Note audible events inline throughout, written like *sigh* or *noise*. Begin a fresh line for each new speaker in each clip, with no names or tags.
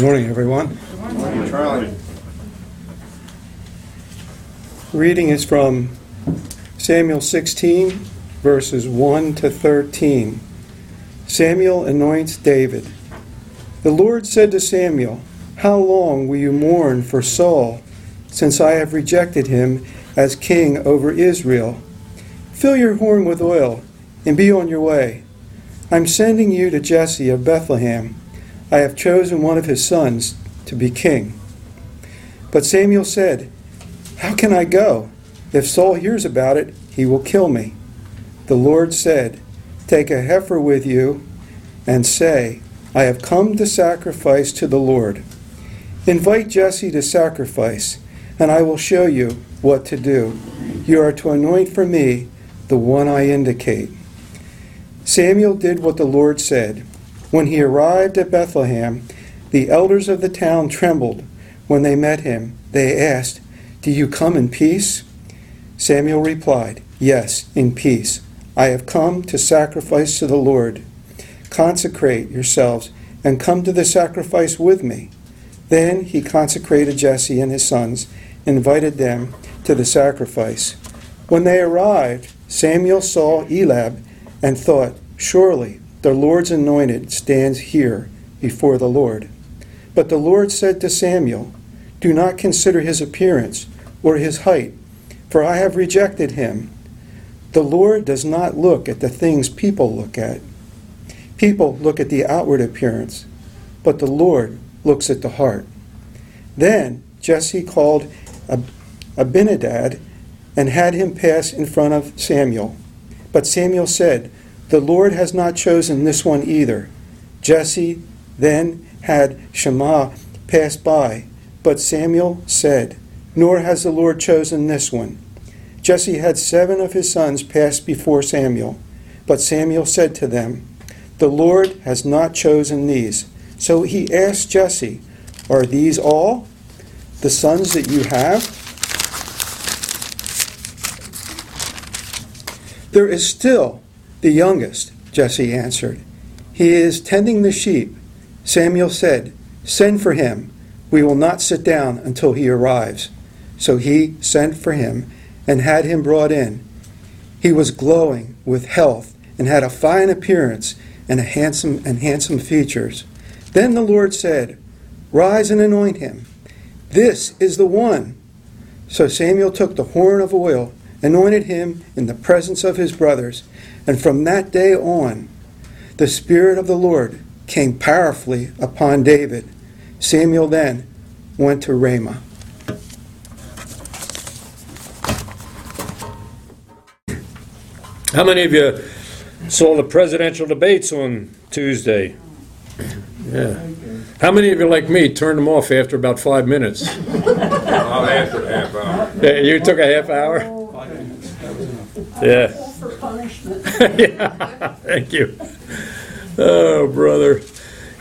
Morning, everyone.
Good Morning, Charlie.
Reading is from Samuel 16, verses 1 to 13. Samuel anoints David. The Lord said to Samuel, How long will you mourn for Saul, since I have rejected him as king over Israel? Fill your horn with oil and be on your way. I'm sending you to Jesse of Bethlehem. I have chosen one of his sons to be king. But Samuel said, How can I go? If Saul hears about it, he will kill me. The Lord said, Take a heifer with you and say, I have come to sacrifice to the Lord. Invite Jesse to sacrifice, and I will show you what to do. You are to anoint for me the one I indicate. Samuel did what the Lord said. When he arrived at Bethlehem, the elders of the town trembled when they met him. They asked, Do you come in peace? Samuel replied, Yes, in peace. I have come to sacrifice to the Lord. Consecrate yourselves and come to the sacrifice with me. Then he consecrated Jesse and his sons, invited them to the sacrifice. When they arrived, Samuel saw Eliab and thought, Surely the Lord's anointed stands here before the Lord. But the Lord said to Samuel, Do not consider his appearance or his height, for I have rejected him. The Lord does not look at the things people look at. People look at the outward appearance, but the Lord looks at the heart. Then Jesse called Abinadab and had him pass in front of Samuel. But Samuel said, The Lord has not chosen this one either. Jesse then had Shammah pass by, but Samuel said, Nor has the Lord chosen this one. Jesse had seven of his sons pass before Samuel, but Samuel said to them, The Lord has not chosen these. So he asked Jesse, Are these all the sons that you have? There is still the youngest, Jesse answered. He is tending the sheep. Samuel said, Send for him. We will not sit down until he arrives. So he sent for him and had him brought in. He was glowing with health and had a fine appearance and a handsome and handsome features. Then the Lord said, Rise and anoint him. This is the one. So Samuel took the horn of oil anointed him in the presence of his brothers. And from that day on, the Spirit of the Lord came powerfully upon David. Samuel then went to Ramah.
How many of you saw the presidential debates on Tuesday? Yeah. How many of you, like me, turned them off after about five minutes?
I'll answer half hour.
Yeah, you took a half hour? Yeah. *laughs* yeah. Thank you. Oh, brother.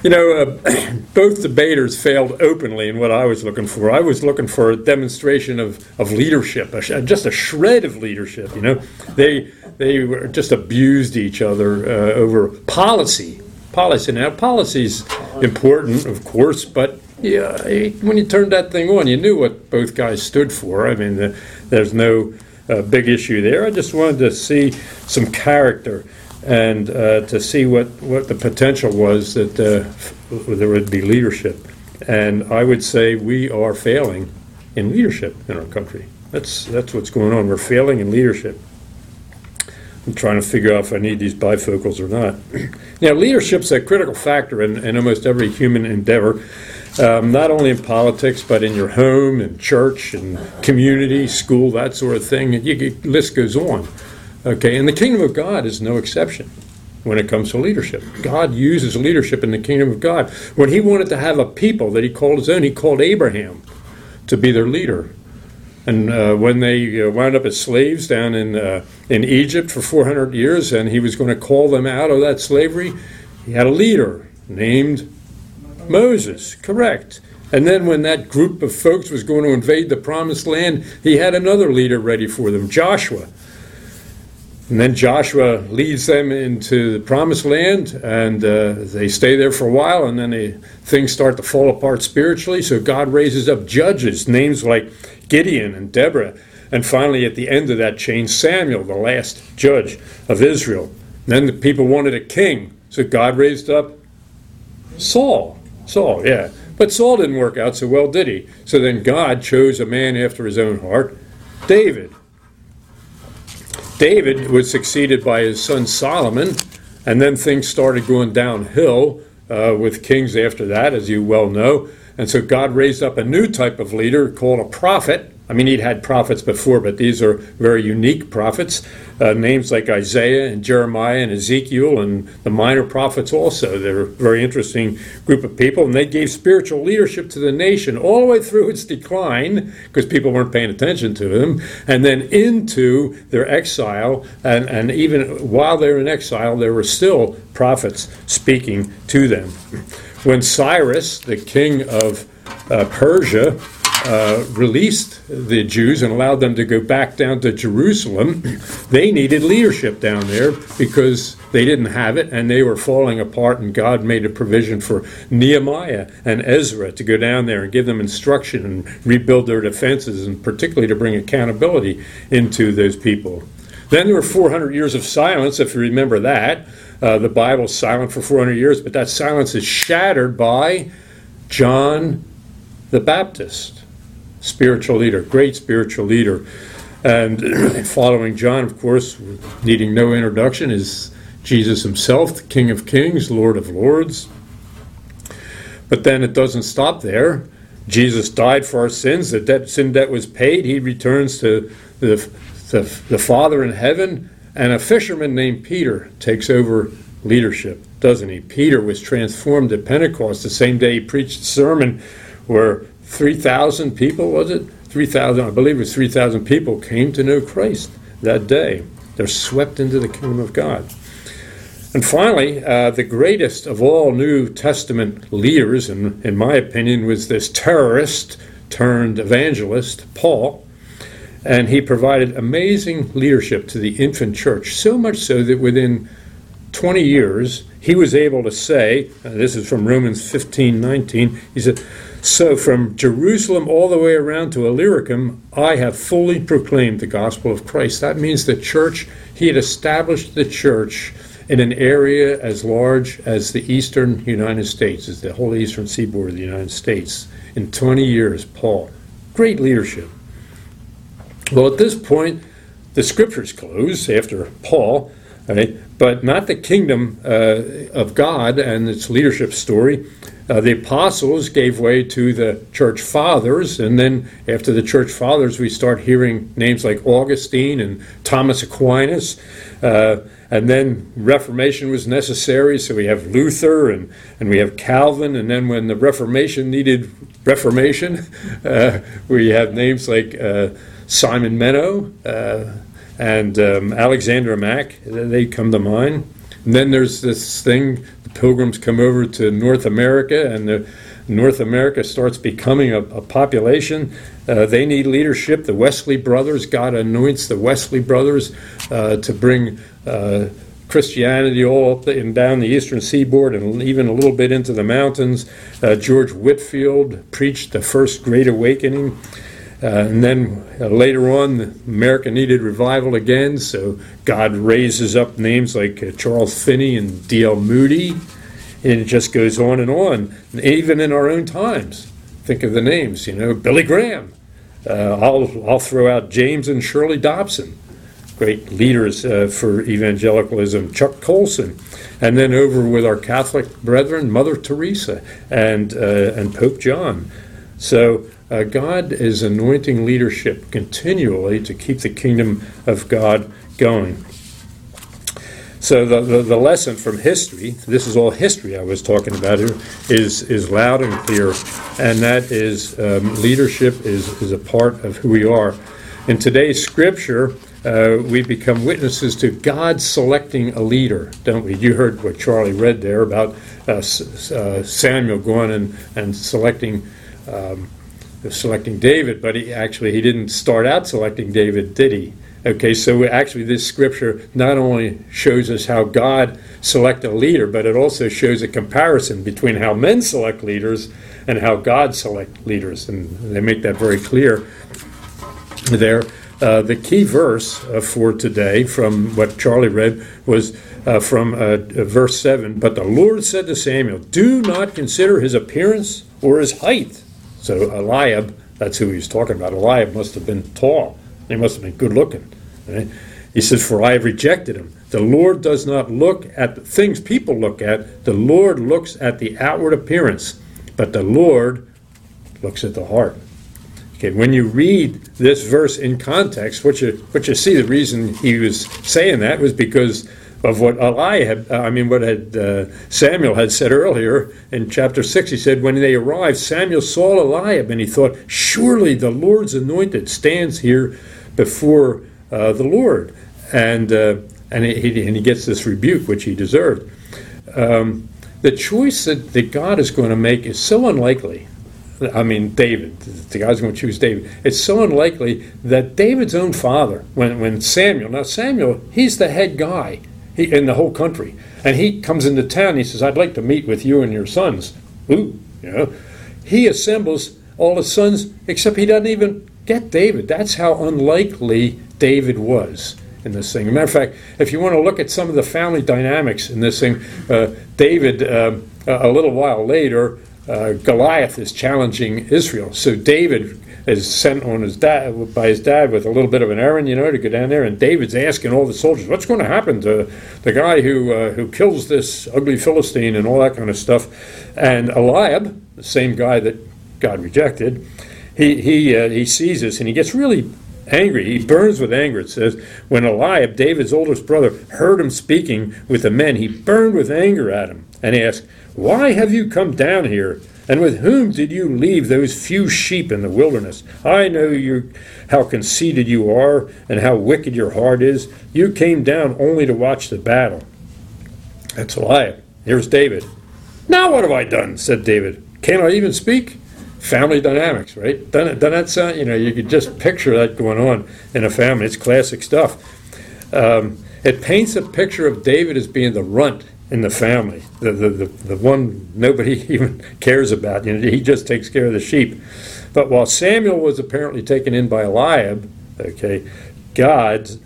You know, uh, *clears throat* both debaters failed openly in what I was looking for. I was looking for a demonstration of, of leadership, a sh- just a shred of leadership. You know, they they were just abused each other uh, over policy. Policy now, policy's important, of course, but yeah, when you turned that thing on, you knew what both guys stood for. I mean, the, there's no uh, big issue there. I just wanted to see some character and uh, to see what, what the potential was that uh, there would be leadership. And I would say we are failing in leadership in our country. That's, that's what's going on. We're failing in leadership. I'm trying to figure out if I need these bifocals or not. *clears throat* now, leadership's a critical factor in, in almost every human endeavor, um, not only in politics, but in your home and church and community, school, that sort of thing. You, you, list goes on. Okay, and the kingdom of God is no exception when it comes to leadership. God uses leadership in the kingdom of God. When He wanted to have a people that He called His own, He called Abraham to be their leader. And uh, when they uh, wound up as slaves down in uh, in Egypt for 400 years, and He was going to call them out of that slavery, He had a leader named Moses. Correct. And then when that group of folks was going to invade the promised land, He had another leader ready for them, Joshua. And then Joshua leads them into the promised land, and uh, they stay there for a while, and then they, things start to fall apart spiritually. So God raises up judges, names like Gideon and Deborah, and finally, at the end of that chain, Samuel, the last judge of Israel. And then the people wanted a king, so God raised up Saul. Saul, yeah. But Saul didn't work out so well, did he? So then God chose a man after his own heart, David. David was succeeded by his son Solomon, and then things started going downhill uh, with kings after that, as you well know. And so God raised up a new type of leader called a prophet. I mean, he'd had prophets before, but these are very unique prophets. Uh, names like Isaiah and Jeremiah and Ezekiel and the minor prophets also. They're a very interesting group of people, and they gave spiritual leadership to the nation all the way through its decline because people weren't paying attention to them, and then into their exile. And, and even while they were in exile, there were still prophets speaking to them. When Cyrus, the king of uh, Persia, uh, released the Jews and allowed them to go back down to Jerusalem, they needed leadership down there because they didn't have it and they were falling apart. And God made a provision for Nehemiah and Ezra to go down there and give them instruction and rebuild their defenses, and particularly to bring accountability into those people. Then there were 400 years of silence, if you remember that. Uh, the Bible's silent for 400 years, but that silence is shattered by John the Baptist, spiritual leader, great spiritual leader. And *clears throat* following John, of course, needing no introduction, is Jesus himself, the King of Kings, Lord of Lords. But then it doesn't stop there. Jesus died for our sins. The debt, sin debt was paid. He returns to the, the, the Father in heaven. And a fisherman named Peter takes over leadership, doesn't he? Peter was transformed at Pentecost the same day he preached a sermon where 3,000 people, was it? 3,000, I believe it was 3,000 people came to know Christ that day. They're swept into the kingdom of God. And finally, uh, the greatest of all New Testament leaders, in, in my opinion, was this terrorist turned evangelist, Paul. And he provided amazing leadership to the infant church, so much so that within 20 years, he was able to say, uh, this is from Romans 15 19, he said, So from Jerusalem all the way around to Illyricum, I have fully proclaimed the gospel of Christ. That means the church, he had established the church in an area as large as the eastern United States, as the whole eastern seaboard of the United States. In 20 years, Paul. Great leadership. Well, at this point, the scriptures close after Paul, right? but not the kingdom uh, of God and its leadership story. Uh, the apostles gave way to the church fathers, and then after the church fathers, we start hearing names like Augustine and Thomas Aquinas. Uh, and then Reformation was necessary, so we have Luther and, and we have Calvin. And then when the Reformation needed Reformation, *laughs* uh, we have names like uh, Simon Menno uh, and um, Alexander Mack. They come to mind. And then there's this thing pilgrims come over to North America, and the North America starts becoming a, a population. Uh, they need leadership. The Wesley brothers, God anoints the Wesley brothers uh, to bring uh, Christianity all up and down the eastern seaboard and even a little bit into the mountains. Uh, George Whitefield preached the first Great Awakening. Uh, and then uh, later on, America needed revival again, so God raises up names like uh, Charles Finney and D.L. Moody, and it just goes on and on. And even in our own times, think of the names, you know, Billy Graham. Uh, I'll, I'll throw out James and Shirley Dobson, great leaders uh, for evangelicalism, Chuck Colson. And then over with our Catholic brethren, Mother Teresa and, uh, and Pope John. So uh, God is anointing leadership continually to keep the kingdom of God going. So the, the, the, lesson from history, this is all history I was talking about here, is, is loud and clear, and that is um, leadership is, is a part of who we are. In today's scripture, uh, we become witnesses to God selecting a leader, don't we? You heard what Charlie read there about uh, uh, Samuel going and, and selecting um, selecting David, but he actually he didn't start out selecting David, did he? Okay, so actually, this scripture not only shows us how God selected a leader, but it also shows a comparison between how men select leaders and how God select leaders, and they make that very clear there. Uh, the key verse uh, for today, from what Charlie read, was uh, from uh, verse 7. But the Lord said to Samuel, Do not consider his appearance or his height. So Eliab, that's who he was talking about. Eliab must have been tall. He must have been good looking. Right? He says, For I have rejected him. The Lord does not look at the things people look at, the Lord looks at the outward appearance, but the Lord looks at the heart. Okay, when you read this verse in context, what you what you see the reason he was saying that was because of what Eli had, I mean, what had uh, Samuel had said earlier in chapter six. He said, when they arrived, Samuel saw Eliab, and he thought, surely the Lord's anointed stands here before uh, the Lord, and uh, and he, and he gets this rebuke which he deserved. Um, the choice that, that God is going to make is so unlikely I mean, David. The guy's going to choose David. It's so unlikely that David's own father, when, when Samuel, now Samuel, he's the head guy he, in the whole country. And he comes into town, he says, I'd like to meet with you and your sons. Ooh, you know. He assembles all his sons, except he doesn't even get David. That's how unlikely David was in this thing. As a matter of fact, if you want to look at some of the family dynamics in this thing, uh, David, um, a little while later, uh, Goliath is challenging Israel. So David is sent on his dad by his dad with a little bit of an errand, you know, to go down there. And David's asking all the soldiers, "What's going to happen to the guy who uh, who kills this ugly Philistine and all that kind of stuff?" And Eliab, the same guy that God rejected, he he uh, he sees this and he gets really angry. He burns with anger. It says, when Eliab, David's oldest brother, heard him speaking with the men, he burned with anger at him and asked, why have you come down here? And with whom did you leave those few sheep in the wilderness? I know you, how conceited you are and how wicked your heart is. You came down only to watch the battle. That's lie. Here's David. Now what have I done? said David. Can't I even speak? Family dynamics, right? Doesn't, doesn't that sound, you know, you could just picture that going on in a family. It's classic stuff. Um, it paints a picture of David as being the runt in the family, the, the, the, the one nobody *laughs* even cares about. You know, he just takes care of the sheep. But while Samuel was apparently taken in by Eliab, okay, God's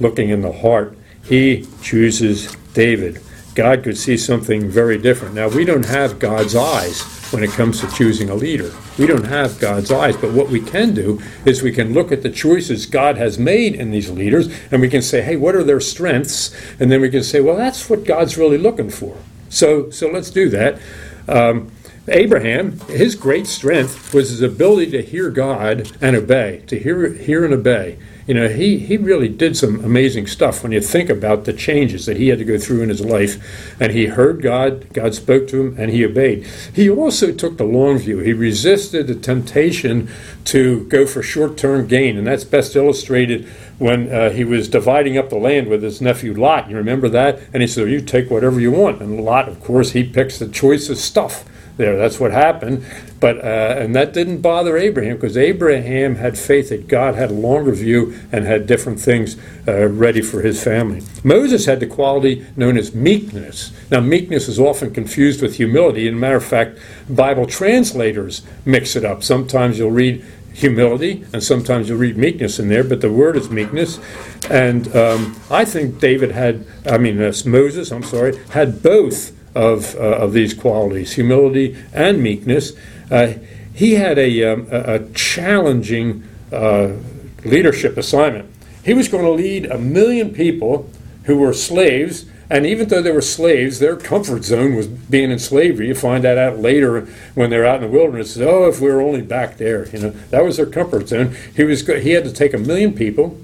looking in the heart. He chooses David. God could see something very different. Now, we don't have God's eyes when it comes to choosing a leader. We don't have God's eyes, but what we can do is we can look at the choices God has made in these leaders and we can say, hey, what are their strengths? And then we can say, well, that's what God's really looking for. So, so let's do that. Um, Abraham, his great strength was his ability to hear God and obey, to hear, hear and obey. You know, he, he really did some amazing stuff when you think about the changes that he had to go through in his life. And he heard God, God spoke to him, and he obeyed. He also took the long view. He resisted the temptation to go for short term gain. And that's best illustrated when uh, he was dividing up the land with his nephew Lot. You remember that? And he said, You take whatever you want. And Lot, of course, he picks the choicest stuff there. That's what happened. But uh, and that didn't bother Abraham because Abraham had faith that God had a longer view and had different things uh, ready for his family. Moses had the quality known as meekness. Now, meekness is often confused with humility. And matter of fact, Bible translators mix it up. Sometimes you'll read humility, and sometimes you'll read meekness in there, but the word is meekness. And um, I think David had, I mean, uh, Moses, I'm sorry, had both of, uh, of these qualities humility and meekness. Uh, he had a, um, a, challenging uh, leadership assignment. He was going to lead a million people who were slaves. And even though they were slaves, their comfort zone was being in slavery. You find that out later when they're out in the wilderness. Oh, if we were only back there, you know, that was their comfort zone. He was he had to take a million people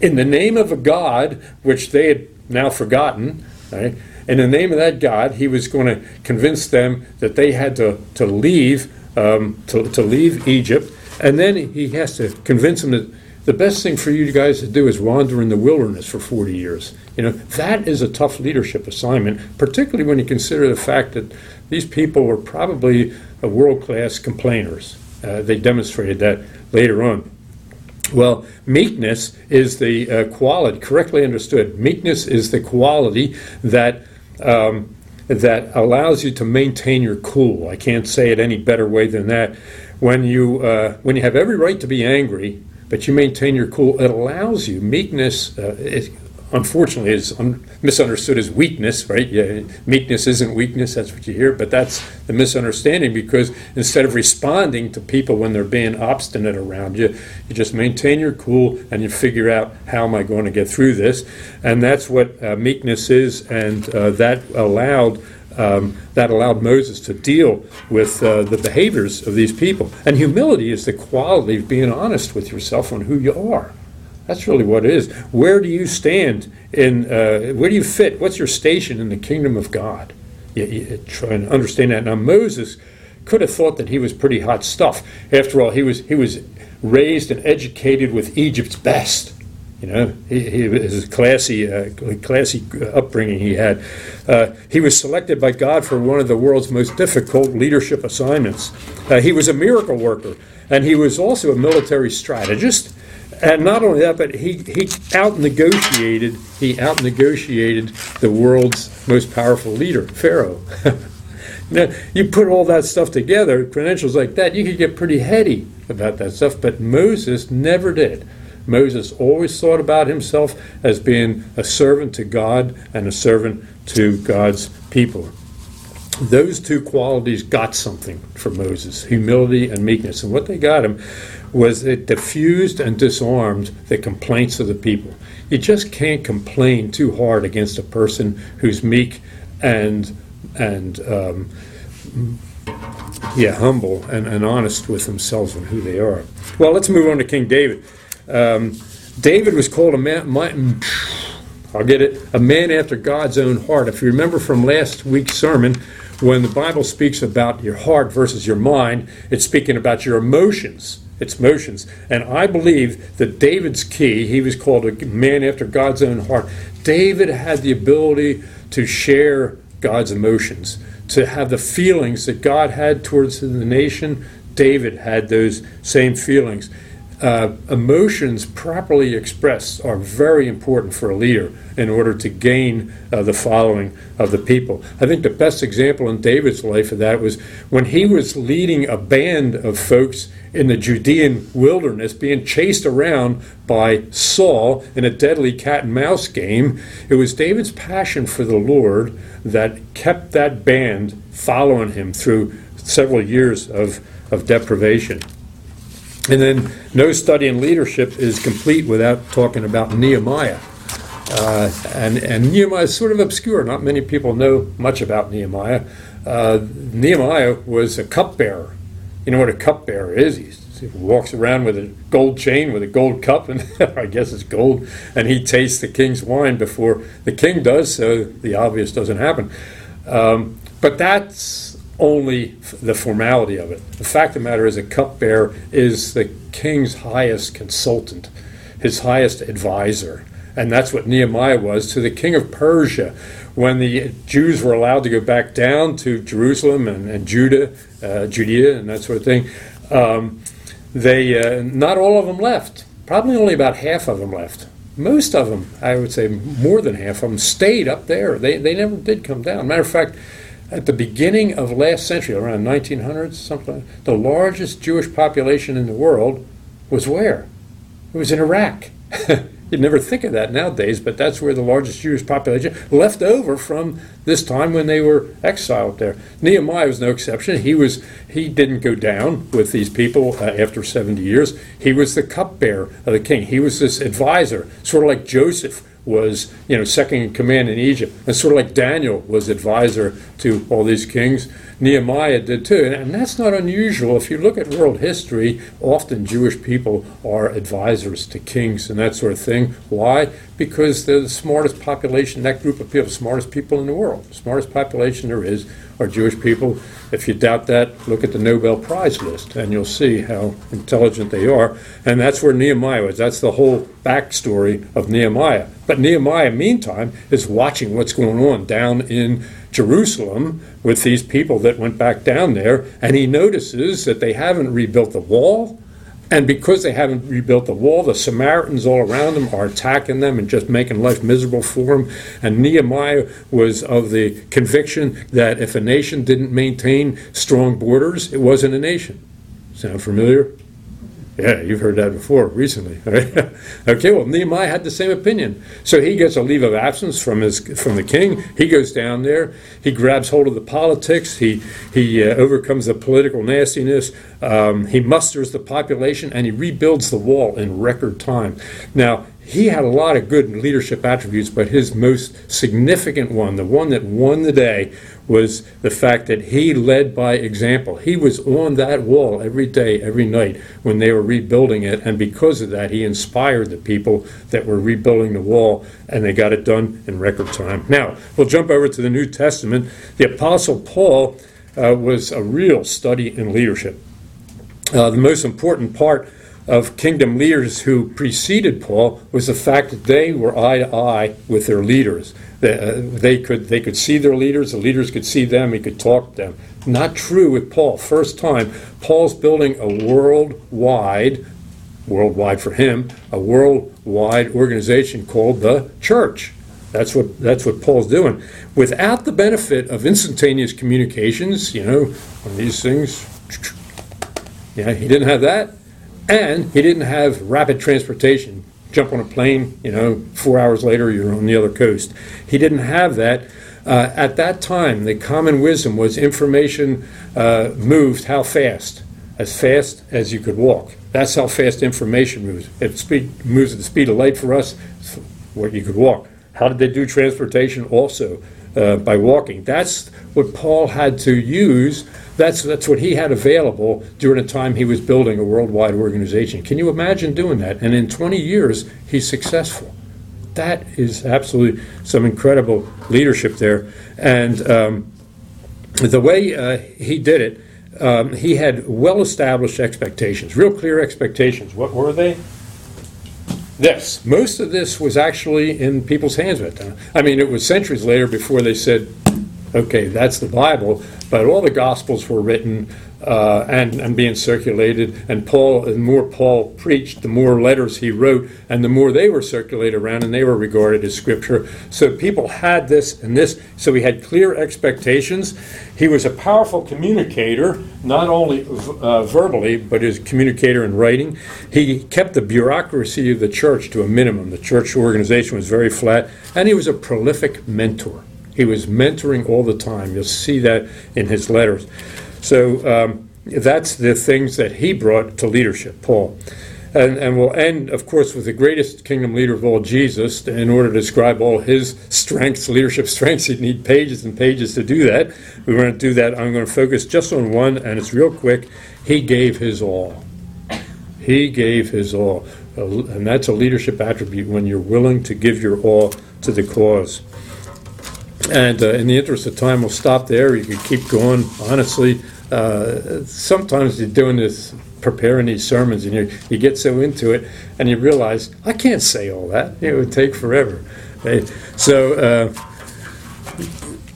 in the name of a God which they had now forgotten, right? in the name of that God, he was going to convince them that they had to, to leave um, to, to leave Egypt, and then he has to convince them that the best thing for you guys to do is wander in the wilderness for 40 years. You know, that is a tough leadership assignment, particularly when you consider the fact that these people were probably world class complainers. Uh, they demonstrated that later on. Well, meekness is the uh, quality, correctly understood. Meekness is the quality that um, that allows you to maintain your cool. I can't say it any better way than that. When you uh, when you have every right to be angry, but you maintain your cool, it allows you meekness. Uh, it, unfortunately is un- misunderstood as weakness, right? Yeah, meekness isn't weakness, that's what you hear, but that's the misunderstanding because instead of responding to people when they're being obstinate around you, you just maintain your cool and you figure out how am I going to get through this? And that's what uh, meekness is, and uh, that allowed. Um, that allowed Moses to deal with uh, the behaviors of these people. And humility is the quality of being honest with yourself on who you are. That's really what it is. Where do you stand in? Uh, where do you fit? What's your station in the kingdom of God? You, you try and understand that. Now Moses could have thought that he was pretty hot stuff. After all, he was he was raised and educated with Egypt's best. You know, he, he classy, uh, classy upbringing he had. Uh, he was selected by God for one of the world's most difficult leadership assignments. Uh, he was a miracle worker, and he was also a military strategist and not only that, but he, he out negotiated he out negotiated the world's most powerful leader, Pharaoh. *laughs* now you put all that stuff together, credentials like that, you could get pretty heady about that stuff. But Moses never did. Moses always thought about himself as being a servant to God and a servant to God's people. Those two qualities got something for Moses humility and meekness. And what they got him was it diffused and disarmed the complaints of the people. You just can't complain too hard against a person who's meek and and um, yeah, humble and, and honest with themselves and who they are. Well, let's move on to King David. Um, David was called a man. My, I'll get it. A man after God's own heart. If you remember from last week's sermon, when the Bible speaks about your heart versus your mind, it's speaking about your emotions its motions. And I believe that David's key, he was called a man after God's own heart. David had the ability to share God's emotions, to have the feelings that God had towards the nation. David had those same feelings. Uh, emotions properly expressed are very important for a leader in order to gain uh, the following of the people. I think the best example in David's life of that was when he was leading a band of folks in the Judean wilderness being chased around by Saul in a deadly cat and mouse game. It was David's passion for the Lord that kept that band following him through several years of, of deprivation. And then, no study in leadership is complete without talking about Nehemiah. Uh, and, and Nehemiah is sort of obscure. Not many people know much about Nehemiah. Uh, Nehemiah was a cupbearer you know what a cupbearer is? he walks around with a gold chain with a gold cup, and *laughs* I guess it's gold, and he tastes the king's wine before the king does, so the obvious doesn't happen. Um, but that's only the formality of it. The fact of the matter is, a cupbearer is the king's highest consultant, his highest advisor. And that's what Nehemiah was to the king of Persia when the Jews were allowed to go back down to Jerusalem and, and Judah, uh, Judea, and that sort of thing. Um, they uh, not all of them left. Probably only about half of them left. Most of them, I would say, more than half of them stayed up there. They they never did come down. Matter of fact, at the beginning of last century, around 1900s, something, the largest Jewish population in the world was where? It was in Iraq. *laughs* You'd never think of that nowadays, but that's where the largest Jewish population left over from this time when they were exiled there. Nehemiah was no exception. He was he didn't go down with these people uh, after 70 years. He was the cupbearer of the king. He was this advisor, sort of like Joseph was, you know, second in command in Egypt, and sort of like Daniel was advisor to all these kings. Nehemiah did too. And that's not unusual. If you look at world history, often Jewish people are advisors to kings and that sort of thing. Why? Because they're the smartest population, that group of people, smartest people in the world. The smartest population there is are Jewish people. If you doubt that, look at the Nobel Prize list and you'll see how intelligent they are. And that's where Nehemiah was. That's the whole backstory of Nehemiah. But Nehemiah, meantime, is watching what's going on down in Jerusalem with these people that went back down there, and he notices that they haven't rebuilt the wall, And because they haven't rebuilt the wall, the Samaritans all around them are attacking them and just making life miserable for them. And Nehemiah was of the conviction that if a nation didn't maintain strong borders, it wasn't a nation. Sound familiar? Yeah, you've heard that before recently. *laughs* okay, well, Nehemiah had the same opinion. So he gets a leave of absence from his from the king. He goes down there. He grabs hold of the politics. He he uh, overcomes the political nastiness. Um, he musters the population and he rebuilds the wall in record time. Now he had a lot of good leadership attributes, but his most significant one, the one that won the day, was the fact that he led by example. He was on that wall every day, every night when they were rebuilding it, and because of that, he inspired the people that were rebuilding the wall, and they got it done in record time. Now, we'll jump over to the New Testament. The Apostle Paul uh, was a real study in leadership. Uh, the most important part of kingdom leaders who preceded Paul was the fact that they were eye to eye with their leaders. They, uh, they, could, they could see their leaders, the leaders could see them, he could talk to them. Not true with Paul. First time, Paul's building a worldwide, worldwide for him, a worldwide organization called the church. That's what that's what Paul's doing. Without the benefit of instantaneous communications, you know, on these things, *tsk* yeah, he didn't have that, and he didn't have rapid transportation jump on a plane, you know, four hours later you're on the other coast. He didn't have that. Uh, at that time, the common wisdom was information uh, moved how fast? As fast as you could walk. That's how fast information moves. It speed, moves at the speed of light for us, what you could walk. How did they do transportation? Also uh, by walking. That's what Paul had to use that's, that's what he had available during the time he was building a worldwide organization. Can you imagine doing that? And in 20 years, he's successful. That is absolutely some incredible leadership there. And um, the way uh, he did it, um, he had well established expectations, real clear expectations. What were they? This. Most of this was actually in people's hands. At I mean, it was centuries later before they said, okay, that's the Bible, but all the Gospels were written uh, and, and being circulated, and Paul, the more Paul preached, the more letters he wrote, and the more they were circulated around, and they were regarded as scripture. So people had this and this, so he had clear expectations. He was a powerful communicator, not only uh, verbally, but as a communicator in writing. He kept the bureaucracy of the church to a minimum. The church organization was very flat, and he was a prolific mentor. He was mentoring all the time. You'll see that in his letters. So um, that's the things that he brought to leadership, Paul. And, and we'll end, of course, with the greatest kingdom leader of all, Jesus. In order to describe all his strengths, leadership *laughs* strengths, you'd need pages and pages to do that. We going to do that. I'm going to focus just on one, and it's real quick. He gave his all. He gave his all. And that's a leadership attribute when you're willing to give your all to the cause. And uh, in the interest of time, we'll stop there. You could keep going. Honestly, uh, sometimes you're doing this, preparing these sermons, and you, you get so into it, and you realize, I can't say all that. It would take forever. Okay? So, uh,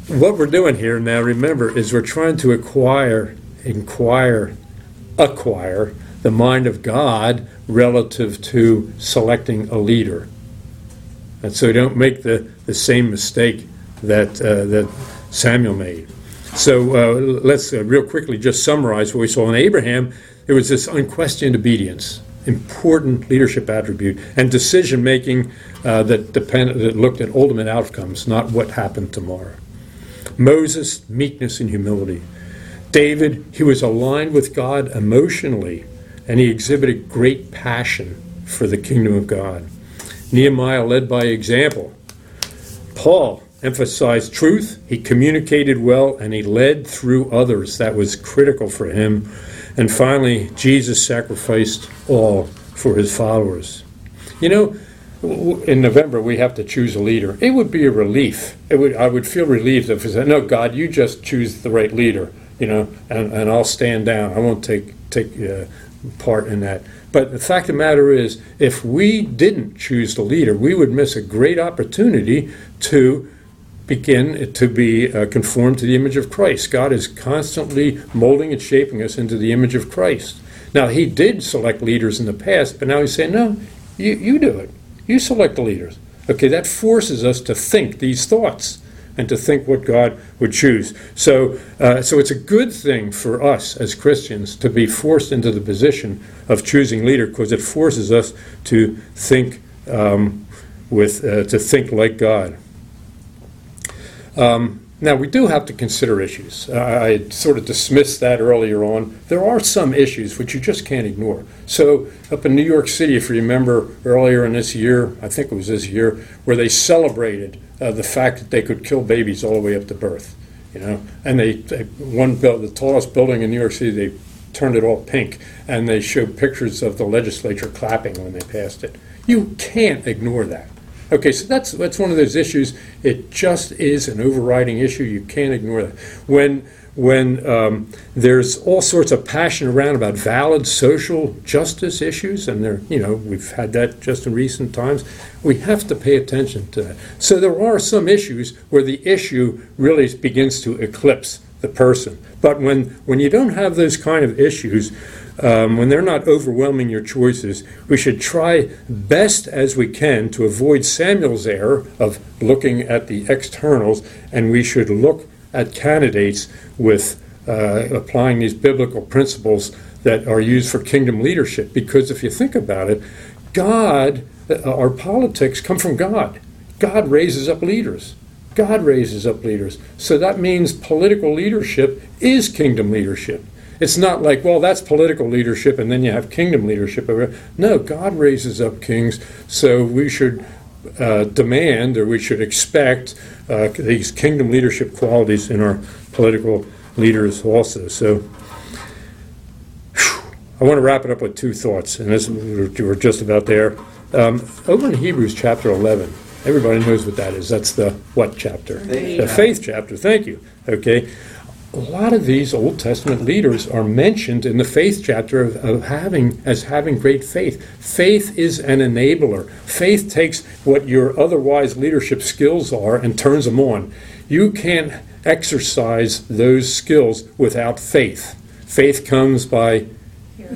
what we're doing here now, remember, is we're trying to acquire, inquire, acquire the mind of God relative to selecting a leader. And so don't make the, the same mistake that, uh, that Samuel made. So uh, let's uh, real quickly just summarize what we saw in Abraham. There was this unquestioned obedience, important leadership attribute, and decision making uh, that depend that looked at ultimate outcomes, not what happened tomorrow. Moses, meekness and humility. David, he was aligned with God emotionally, and he exhibited great passion for the kingdom of God. Nehemiah led by example. Paul, emphasized truth, he communicated well, and he led through others. That was critical for him. And finally, Jesus sacrificed all for his followers. You know, in November we have to choose a leader. It would be a relief. It would I would feel relieved if I said, "No, God, you just choose the right leader," you know, and, and I'll stand down. I won't take take uh, part in that. But the fact of the matter is, if we didn't choose the leader, we would miss a great opportunity to begin to be uh, conformed to the image of Christ. God is constantly molding and shaping us into the image of Christ. Now, he did select leaders in the past, but now he's saying, no, you, you do it. You select the leaders. Okay, that forces us to think these thoughts and to think what God would choose. So, uh, so it's a good thing for us as Christians to be forced into the position of choosing leader because it forces us to think um, with uh, to think like God. Um, now, we do have to consider issues. I sort of dismissed that earlier on. There are some issues which you just can't ignore. So, up in New York City, if you remember earlier in this year, I think it was this year, where they celebrated uh, the fact that they could kill babies all the way up to birth. You know, and they, they one built the tallest building in New York City. They turned it all pink, and they showed pictures of the legislature clapping when they passed it. You can't ignore that. Okay, so that's that's one of those issues. It just is an overriding issue. You can't ignore that. When when um, there's all sorts of passion around about valid social justice issues, and there, you know, we've had that just in recent times. We have to pay attention to that. So there are some issues where the issue really begins to eclipse the person. But when when you don't have those kind of issues, um, when they're not overwhelming your choices, we should try best as we can to avoid Samuel's error of looking at the externals, and we should look at candidates with uh, applying these biblical principles that are used for kingdom leadership. Because if you think about it, God, uh, our politics come from God. God raises up leaders. God raises up leaders. So that means political leadership is kingdom leadership. It's not like, well, that's political leadership and then you have kingdom leadership. No, God raises up kings, so we should uh, demand or we should expect uh, these kingdom leadership qualities in our political leaders also. So whew, I want to wrap it up with two thoughts, and this we're just about there. Um, over in Hebrews chapter 11, everybody knows what that is. That's the what chapter?
Faith.
The faith chapter. Thank you. Okay a lot of these Old Testament leaders are mentioned in the faith chapter of, of, having as having great faith. Faith is an enabler. Faith takes what your otherwise leadership skills are and turns them on. You can't exercise those skills without faith. Faith comes by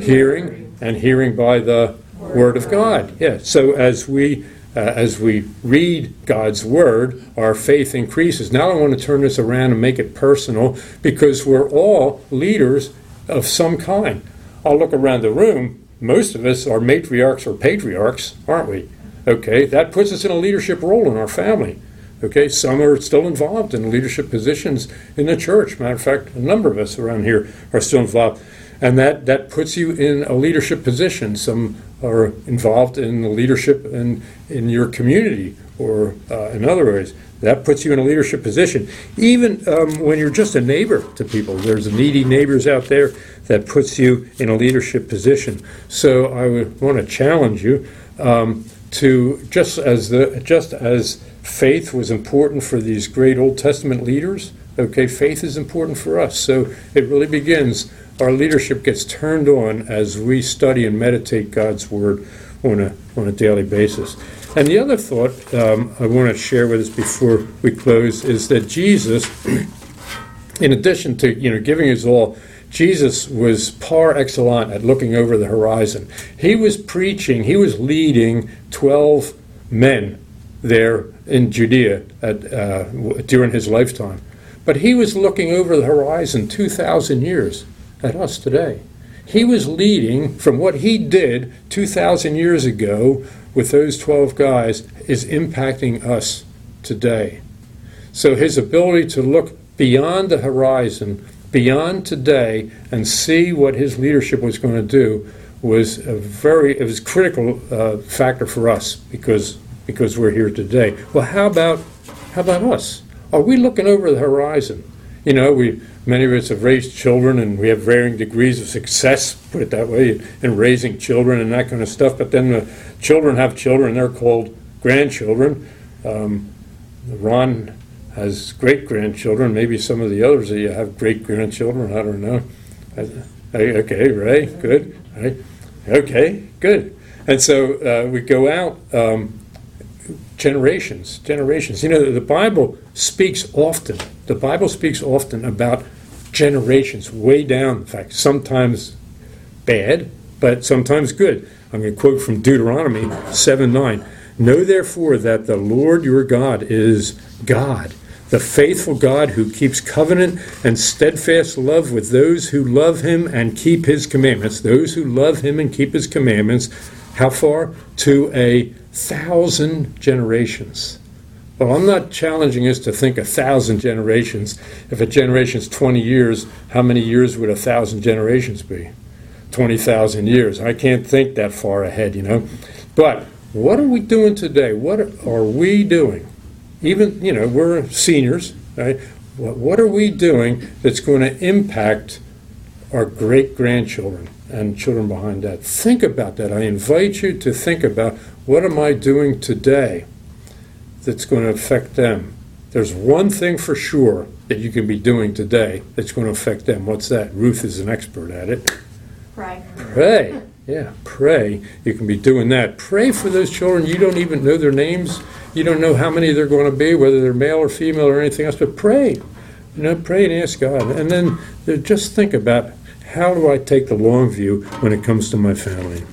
hearing, and hearing by the word of God. Yeah. So as we uh, as we read God's Word, our faith increases. Now I want to turn this around and make it personal because we're all leaders of some kind. I'll look around the room. Most of us are matriarchs or patriarchs, aren't we? Okay, that puts us in a leadership role in our family. Okay, some are still involved in leadership positions in the church. Matter of fact, a number of us around here are still involved. And that, that puts you in a leadership position. Some are involved in the leadership in, in your community or uh, in other ways. That puts you in a leadership position. Even um, when you're just a neighbor to people, there's needy neighbors out there that puts you in a leadership position. So I would want to challenge you um, to just as the just as faith was important for these great Old Testament leaders. Okay, faith is important for us. So it really begins our leadership gets turned on as we study and meditate God's Word on a, on a daily basis. And the other thought um, I want to share with us before we close is that Jesus, *clears throat* in addition to you know giving his all, Jesus was par excellence at looking over the horizon. He was preaching, he was leading 12 men there in Judea at, uh, during his lifetime. But he was looking over the horizon 2,000 years at us today. He was leading from what he did 2,000 years ago with those 12 guys is impacting us today. So his ability to look beyond the horizon, beyond today, and see what his leadership was going to do was a very it was critical uh, factor for us because because we're here today. Well, how about how about us? Are we looking over the horizon? You know, we many of us have raised children and we have varying degrees of success, put it that way, in raising children and that kind of stuff. But then the children have children, they're called grandchildren. Um, Ron has great grandchildren. Maybe some of the others of you have great grandchildren. I don't know. Okay, Ray, good. Right. Okay, good. And so uh, we go out um, generations, generations. You know, the Bible speaks often. The Bible speaks often about generations, way down. In fact, sometimes bad, but sometimes good. I'm going to quote from Deuteronomy 7 9. Know therefore that the Lord your God is God, the faithful God who keeps covenant and steadfast love with those who love him and keep his commandments. Those who love him and keep his commandments, how far? To a thousand generations. Well, I'm not challenging us to think a thousand generations. If a generation's 20 years, how many years would a thousand generations be? 20,000 years. I can't think that far ahead, you know. But what are we doing today? What are we doing? Even, you know, we're seniors, right? What, what are we doing that's going to impact our great grandchildren and children behind that? Think about that. I invite you to think about what am I doing today that's going to affect them. There's one thing for sure that you can be doing today that's going to affect them. What's that? Ruth is an expert at it.
Right.
Pray. Yeah, pray. You can be doing that. Pray for those children. You don't even know their names. You don't know how many they're going to be, whether they're male or female or anything else, but pray. You know, pray and ask God. And then uh, just think about how do I take the long view when it comes to my family.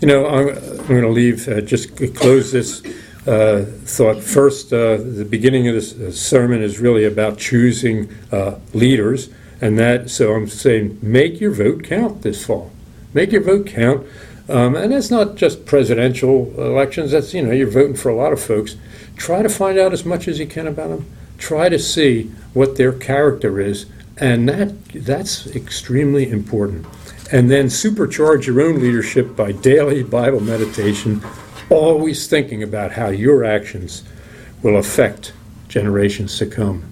You know, I'm, going to leave, uh, just close this uh, thought. First, uh, the beginning of this uh, sermon is really about choosing uh, leaders. And that, so I'm saying, make your vote count this fall. Make your vote count. Um, and that's not just presidential elections, that's, you know, you're voting for a lot of folks. Try to find out as much as you can about them. Try to see what their character is. And that that's extremely important. And then supercharge your own leadership by daily Bible meditation, always thinking about how your actions will affect generations to come.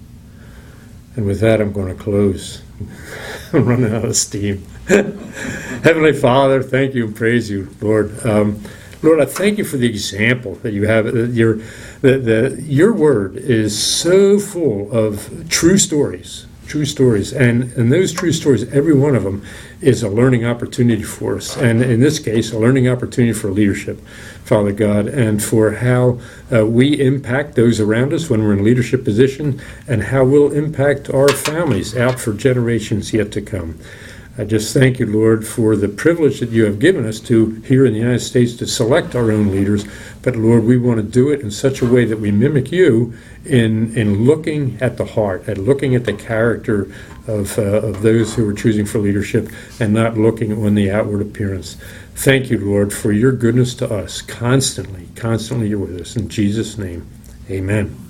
And with that, I'm going to close. *laughs* I'm running out of steam. *laughs* Heavenly Father, thank you and praise you, Lord. Um, Lord, I thank you for the example that you have. Uh, Your, the, the, your word is so full of true stories, true stories. And, and those true stories, every one of them, is a learning opportunity for us. And in this case, a learning opportunity for leadership, Father God, and for how uh, we impact those around us when we're in leadership position and how we'll impact our families out for generations yet to come. I just thank you, Lord, for the privilege that you have given us to here in the United States to select our own leaders. But Lord, we want to do it in such a way that we mimic you in in looking at the heart, at looking at the character of uh, of those who are choosing for leadership, and not looking on the outward appearance. Thank you, Lord, for your goodness to us constantly. Constantly, you're with us. In Jesus' name, Amen.